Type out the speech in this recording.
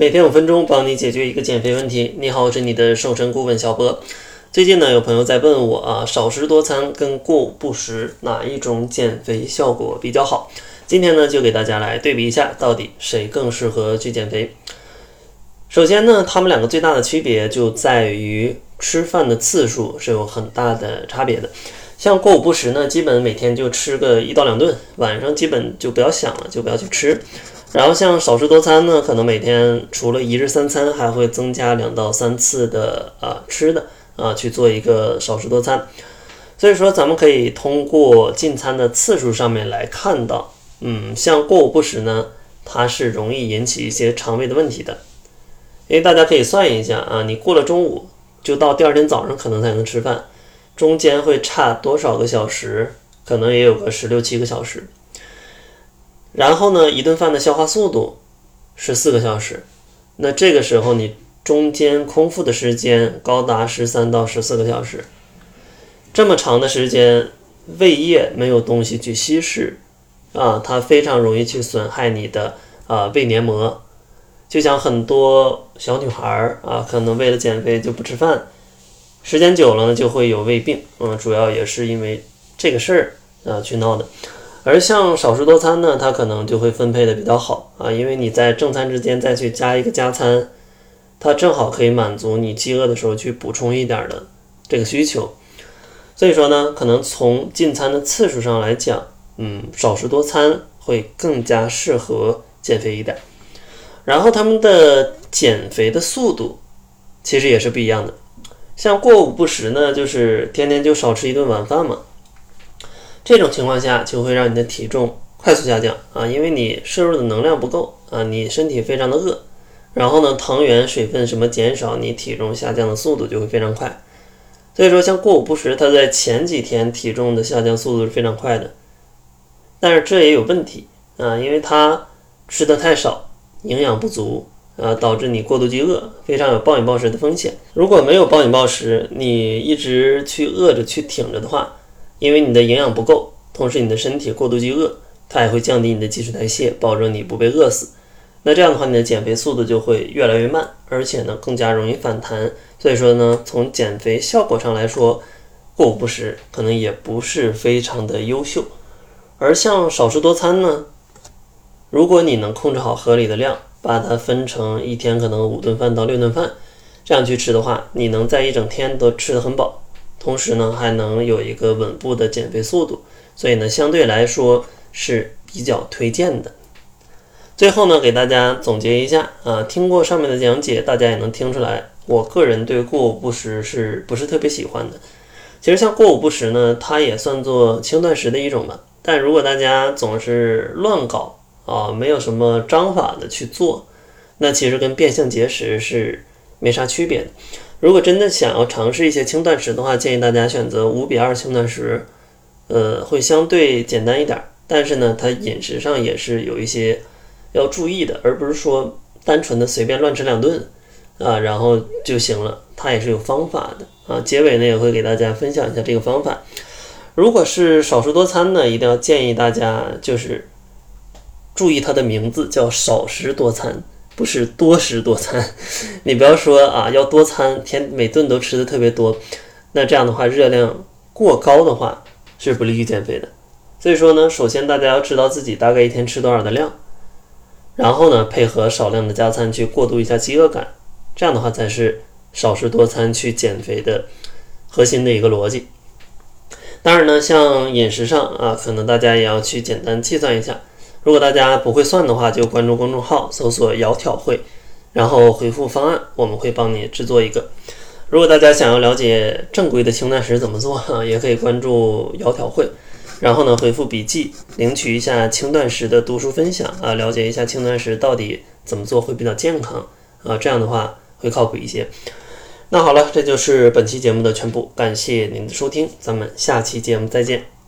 每天五分钟，帮你解决一个减肥问题。你好，我是你的瘦身顾问小波。最近呢，有朋友在问我啊，少食多餐跟过午不食哪一种减肥效果比较好？今天呢，就给大家来对比一下，到底谁更适合去减肥。首先呢，他们两个最大的区别就在于吃饭的次数是有很大的差别的。像过午不食呢，基本每天就吃个一到两顿，晚上基本就不要想了，就不要去吃。然后像少食多餐呢，可能每天除了一日三餐，还会增加两到三次的啊吃的啊去做一个少食多餐。所以说，咱们可以通过进餐的次数上面来看到，嗯，像过午不食呢，它是容易引起一些肠胃的问题的。因为大家可以算一下啊，你过了中午，就到第二天早上可能才能吃饭，中间会差多少个小时？可能也有个十六七个小时。然后呢，一顿饭的消化速度是四个小时，那这个时候你中间空腹的时间高达十三到十四个小时，这么长的时间，胃液没有东西去稀释，啊，它非常容易去损害你的啊胃黏膜。就像很多小女孩儿啊，可能为了减肥就不吃饭，时间久了呢就会有胃病，嗯，主要也是因为这个事儿啊去闹的。而像少食多餐呢，它可能就会分配的比较好啊，因为你在正餐之间再去加一个加餐，它正好可以满足你饥饿的时候去补充一点的这个需求。所以说呢，可能从进餐的次数上来讲，嗯，少食多餐会更加适合减肥一点。然后他们的减肥的速度其实也是不一样的。像过午不食呢，就是天天就少吃一顿晚饭嘛。这种情况下就会让你的体重快速下降啊，因为你摄入的能量不够啊，你身体非常的饿。然后呢，糖原、水分什么减少，你体重下降的速度就会非常快。所以说，像过午不食，它在前几天体重的下降速度是非常快的。但是这也有问题啊，因为它吃的太少。营养不足呃，导致你过度饥饿，非常有暴饮暴食的风险。如果没有暴饮暴食，你一直去饿着去挺着的话，因为你的营养不够，同时你的身体过度饥饿，它也会降低你的基础代谢，保证你不被饿死。那这样的话，你的减肥速度就会越来越慢，而且呢更加容易反弹。所以说呢，从减肥效果上来说，过午不食可能也不是非常的优秀。而像少食多餐呢？如果你能控制好合理的量，把它分成一天可能五顿饭到六顿饭，这样去吃的话，你能在一整天都吃得很饱，同时呢还能有一个稳步的减肥速度，所以呢相对来说是比较推荐的。最后呢给大家总结一下啊，听过上面的讲解，大家也能听出来，我个人对过午不食是不是特别喜欢的。其实像过午不食呢，它也算作轻断食的一种吧，但如果大家总是乱搞。啊，没有什么章法的去做，那其实跟变相节食是没啥区别的。如果真的想要尝试一些轻断食的话，建议大家选择五比二轻断食，呃，会相对简单一点。但是呢，它饮食上也是有一些要注意的，而不是说单纯的随便乱吃两顿啊，然后就行了。它也是有方法的啊。结尾呢，也会给大家分享一下这个方法。如果是少食多餐呢，一定要建议大家就是。注意它的名字叫少食多餐，不是多食多餐。你不要说啊，要多餐，天每顿都吃的特别多，那这样的话热量过高的话是不利于减肥的。所以说呢，首先大家要知道自己大概一天吃多少的量，然后呢配合少量的加餐去过渡一下饥饿感，这样的话才是少食多餐去减肥的核心的一个逻辑。当然呢，像饮食上啊，可能大家也要去简单计算一下。如果大家不会算的话，就关注公众号，搜索“窈窕会”，然后回复方案，我们会帮你制作一个。如果大家想要了解正规的轻断食怎么做，也可以关注“窈窕会”，然后呢回复笔记，领取一下轻断食的读书分享啊，了解一下轻断食到底怎么做会比较健康啊，这样的话会靠谱一些。那好了，这就是本期节目的全部，感谢您的收听，咱们下期节目再见。